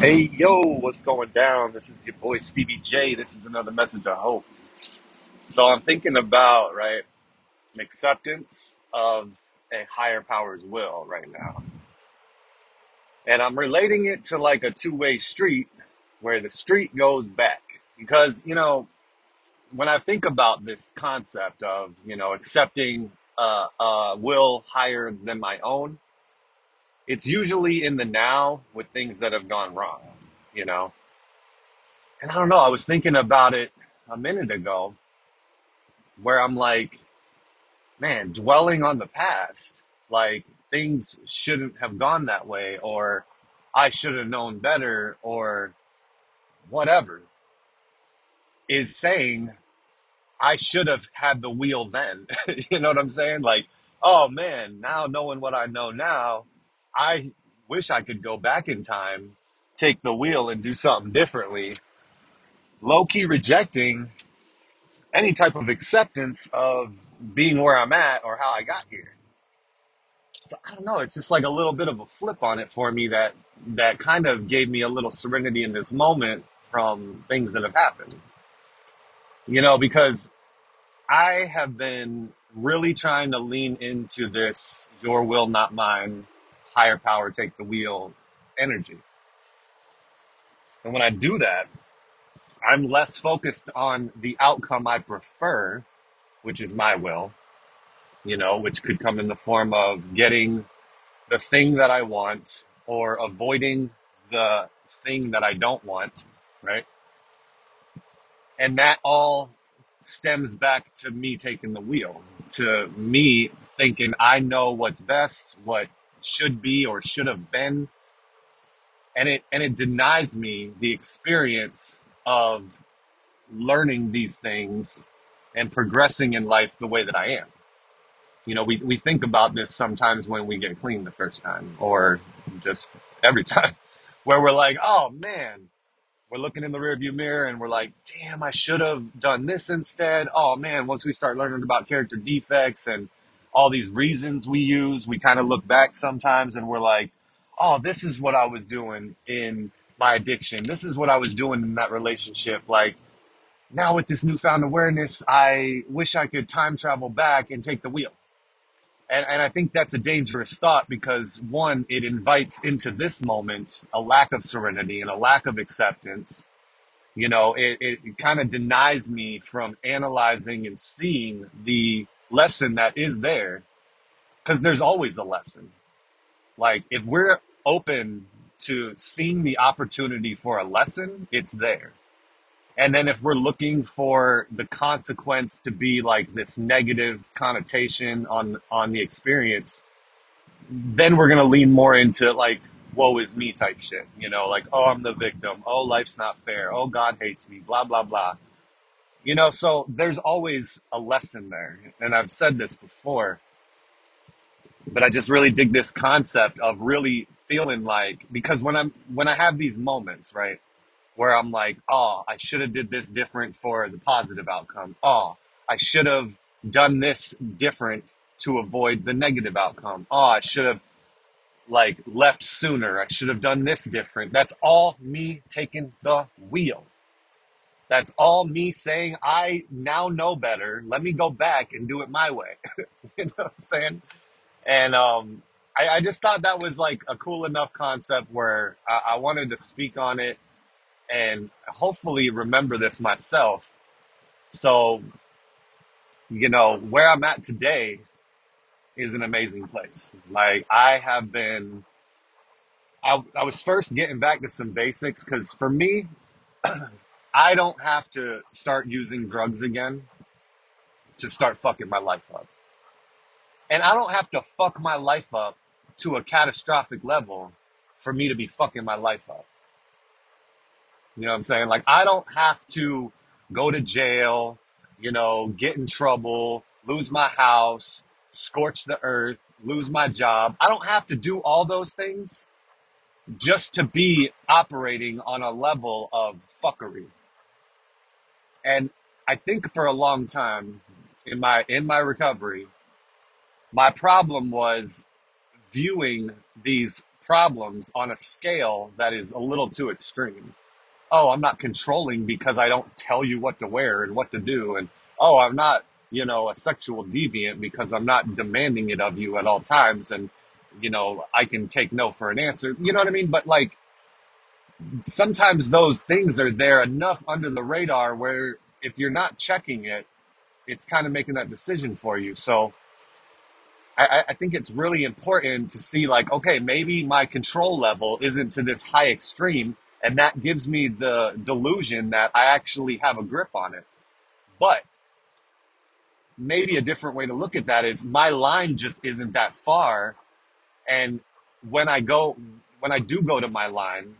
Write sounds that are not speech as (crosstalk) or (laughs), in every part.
Hey yo, what's going down? This is your boy Stevie J. This is another message of hope. So I'm thinking about right acceptance of a higher power's will right now, and I'm relating it to like a two-way street where the street goes back because you know when I think about this concept of you know accepting uh, a will higher than my own, it's usually in the now with things that have gone wrong, you know. And I don't know. I was thinking about it a minute ago where I'm like, man, dwelling on the past, like things shouldn't have gone that way, or I should have known better, or whatever, is saying I should have had the wheel then. (laughs) you know what I'm saying? Like, oh man, now knowing what I know now, I wish I could go back in time, take the wheel and do something differently. Low key rejecting any type of acceptance of being where I'm at or how I got here. so I don't know. It's just like a little bit of a flip on it for me that that kind of gave me a little serenity in this moment from things that have happened. You know, because I have been really trying to lean into this "your will, not mine," higher power take the wheel energy. And when I do that, I'm less focused on the outcome I prefer, which is my will. You know, which could come in the form of getting the thing that I want or avoiding the thing that I don't want, right? And that all stems back to me taking the wheel, to me thinking I know what's best, what should be or should have been, and it and it denies me the experience of learning these things and progressing in life the way that I am. You know, we, we think about this sometimes when we get clean the first time or just every (laughs) time where we're like, oh man, we're looking in the rearview mirror and we're like, damn, I should have done this instead. Oh man, once we start learning about character defects and all these reasons we use, we kind of look back sometimes and we're like, oh, this is what I was doing in my addiction. This is what I was doing in that relationship. Like now with this newfound awareness, I wish I could time travel back and take the wheel and, and I think that's a dangerous thought because one, it invites into this moment a lack of serenity and a lack of acceptance. You know, it, it kind of denies me from analyzing and seeing the lesson that is there because there's always a lesson. Like if we're open to seeing the opportunity for a lesson, it's there. And then if we're looking for the consequence to be like this negative connotation on on the experience, then we're gonna lean more into like woe is me type shit. You know, like oh I'm the victim, oh life's not fair, oh God hates me, blah blah blah. You know, so there's always a lesson there. And I've said this before, but I just really dig this concept of really feeling like because when I'm when I have these moments, right? where I'm like, oh, I should have did this different for the positive outcome. Oh, I should have done this different to avoid the negative outcome. Oh, I should have like left sooner. I should have done this different. That's all me taking the wheel. That's all me saying, I now know better. Let me go back and do it my way. (laughs) you know what I'm saying? And um, I, I just thought that was like a cool enough concept where I, I wanted to speak on it and hopefully remember this myself. So, you know, where I'm at today is an amazing place. Like, I have been, I, I was first getting back to some basics because for me, (clears throat) I don't have to start using drugs again to start fucking my life up. And I don't have to fuck my life up to a catastrophic level for me to be fucking my life up. You know what I'm saying? Like, I don't have to go to jail, you know, get in trouble, lose my house, scorch the earth, lose my job. I don't have to do all those things just to be operating on a level of fuckery. And I think for a long time in my in my recovery, my problem was viewing these problems on a scale that is a little too extreme. Oh, I'm not controlling because I don't tell you what to wear and what to do. And oh, I'm not, you know, a sexual deviant because I'm not demanding it of you at all times. And, you know, I can take no for an answer. You know what I mean? But like sometimes those things are there enough under the radar where if you're not checking it, it's kind of making that decision for you. So, I, I think it's really important to see like, okay, maybe my control level isn't to this high extreme, and that gives me the delusion that I actually have a grip on it. But maybe a different way to look at that is my line just isn't that far, and when I go, when I do go to my line,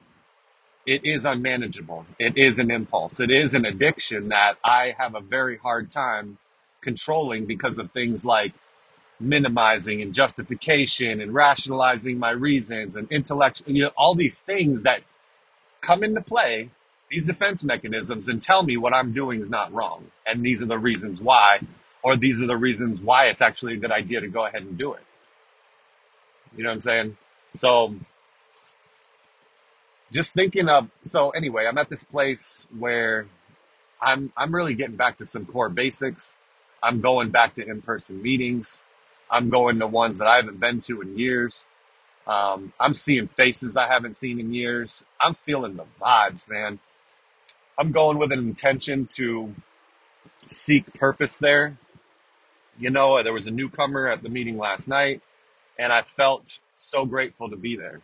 it is unmanageable. It is an impulse. It is an addiction that I have a very hard time controlling because of things like minimizing and justification and rationalizing my reasons and intellectual, you know, all these things that come into play, these defense mechanisms, and tell me what I'm doing is not wrong. And these are the reasons why, or these are the reasons why it's actually a good idea to go ahead and do it. You know what I'm saying? So just thinking of, so anyway, I'm at this place where I'm, I'm really getting back to some core basics. I'm going back to in-person meetings. I'm going to ones that I haven't been to in years. Um, I'm seeing faces I haven't seen in years. I'm feeling the vibes, man. I'm going with an intention to seek purpose there. You know, there was a newcomer at the meeting last night, and I felt so grateful to be there.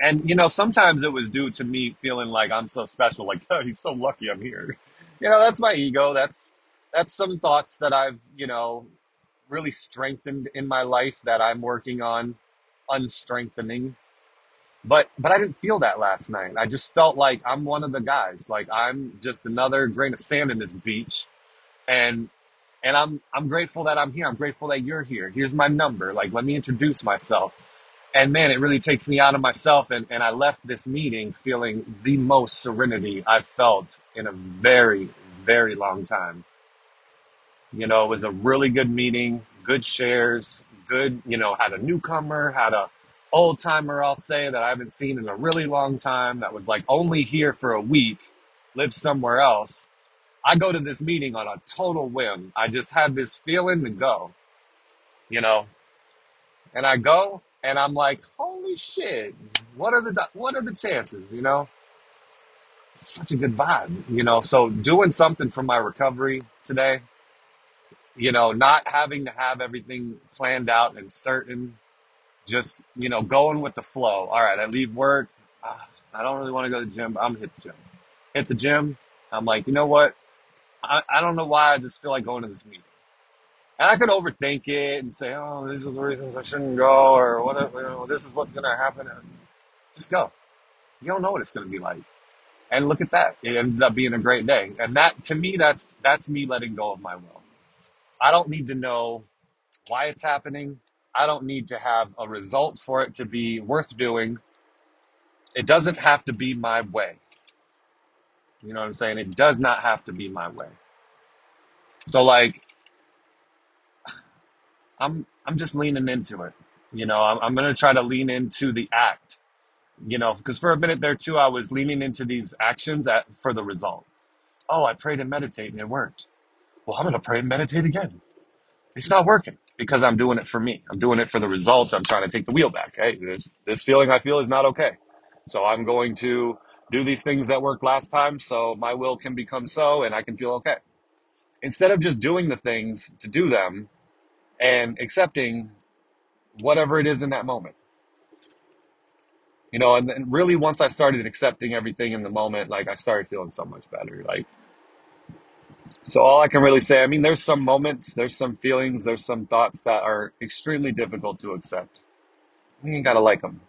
And, you know, sometimes it was due to me feeling like I'm so special, like, oh, (laughs) he's so lucky I'm here. You know, that's my ego. That's, that's some thoughts that I've, you know, really strengthened in my life that I'm working on unstrengthening. But but I didn't feel that last night. I just felt like I'm one of the guys. Like I'm just another grain of sand in this beach. And and I'm I'm grateful that I'm here. I'm grateful that you're here. Here's my number. Like let me introduce myself. And man, it really takes me out of myself and, and I left this meeting feeling the most serenity I've felt in a very, very long time. You know, it was a really good meeting, good shares, good, you know, had a newcomer, had a old timer, I'll say, that I haven't seen in a really long time, that was like only here for a week, lives somewhere else. I go to this meeting on a total whim. I just had this feeling to go, you know, and I go and I'm like, holy shit, what are the what are the chances, you know? It's such a good vibe, you know. So doing something for my recovery today you know, not having to have everything planned out and certain, just, you know, going with the flow. All right, I leave work. ah, I don't really want to go to the gym, but I'm gonna hit the gym. Hit the gym. I'm like, you know what? I, I don't know why I just feel like going to this meeting. And I could overthink it and say, oh, these are the reasons I shouldn't go or what, you know, this is what's going to happen. Just go. You don't know what it's going to be like. And look at that. It ended up being a great day. And that, to me, that's, that's me letting go of my will. I don't need to know why it's happening. I don't need to have a result for it to be worth doing. It doesn't have to be my way. You know what I'm saying? It does not have to be my way. So like I'm I'm just leaning into it. You know, I'm, I'm to try to lean into the act. You know, because for a minute there too, I was leaning into these actions at, for the result. Oh, I prayed and meditated and it worked. Well, I'm to pray and meditate again. It's not working because I'm doing it for me. I'm doing it for the result. I'm trying to take the wheel back. Hey, this, this feeling I feel is not okay. So I'm going to do these things that worked last time so my will can become so and I can feel okay. Instead of just doing the things to do them and accepting whatever it is in that moment. You know, and really once I started accepting everything in the moment, like I started feeling so much better. Like So all I can really say, I mean, there's some moments, there's some feelings, there's some thoughts that are extremely difficult to accept. We ain't gotta like them.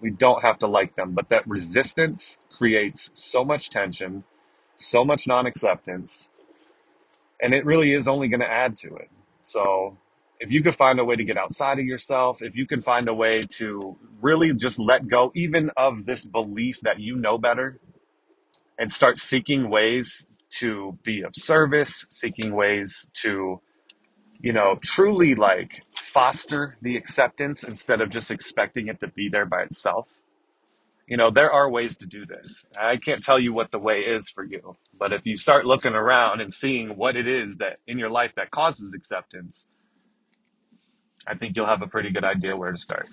We don't have to like them, but that resistance creates so much tension, so much non-acceptance, and it really is only going to add to it. So if you could find a way to get outside of yourself, if you can find a way to really just let go even of this belief that you know better and start seeking ways to be of service, seeking ways to you know, truly like foster the acceptance instead of just expecting it to be there by itself. You know, there are ways to do this. I can't tell you what the way is for you, but if you start looking around and seeing what it is that in your life that causes acceptance, I think you'll have a pretty good idea where to start.